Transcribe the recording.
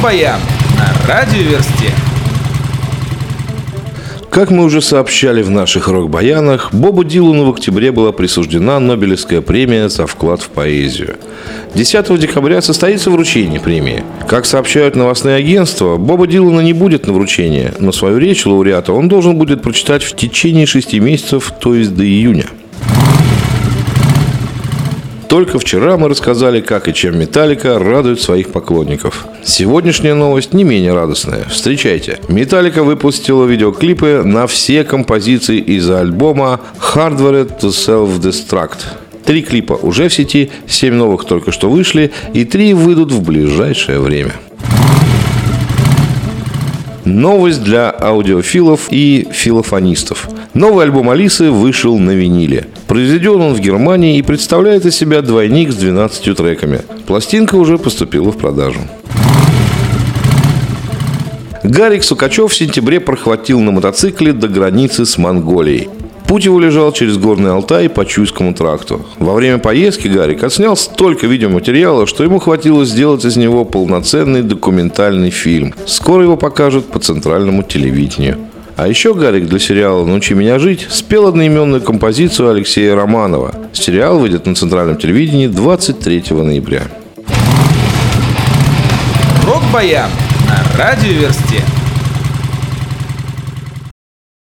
Рок-баян на радиоверсте. Как мы уже сообщали в наших рок-баянах, Бобу Дилану в октябре была присуждена Нобелевская премия за вклад в поэзию. 10 декабря состоится вручение премии. Как сообщают новостные агентства, Боба Дилана не будет на вручении, но свою речь лауреата он должен будет прочитать в течение шести месяцев, то есть до июня. Только вчера мы рассказали, как и чем Металлика радует своих поклонников. Сегодняшняя новость не менее радостная. Встречайте. Металлика выпустила видеоклипы на все композиции из альбома Hardware to Self-Destruct. Три клипа уже в сети, семь новых только что вышли, и три выйдут в ближайшее время. Новость для аудиофилов и филофонистов. Новый альбом Алисы вышел на виниле. Произведен он в Германии и представляет из себя двойник с 12 треками. Пластинка уже поступила в продажу. Гарик Сукачев в сентябре прохватил на мотоцикле до границы с Монголией. Путь его лежал через Горный Алтай по Чуйскому тракту. Во время поездки Гарик отснял столько видеоматериала, что ему хватило сделать из него полноценный документальный фильм. Скоро его покажут по центральному телевидению. А еще Гарик для сериала «Научи меня жить» спел одноименную композицию Алексея Романова. Сериал выйдет на центральном телевидении 23 ноября. Рок-баян на радиоверсте.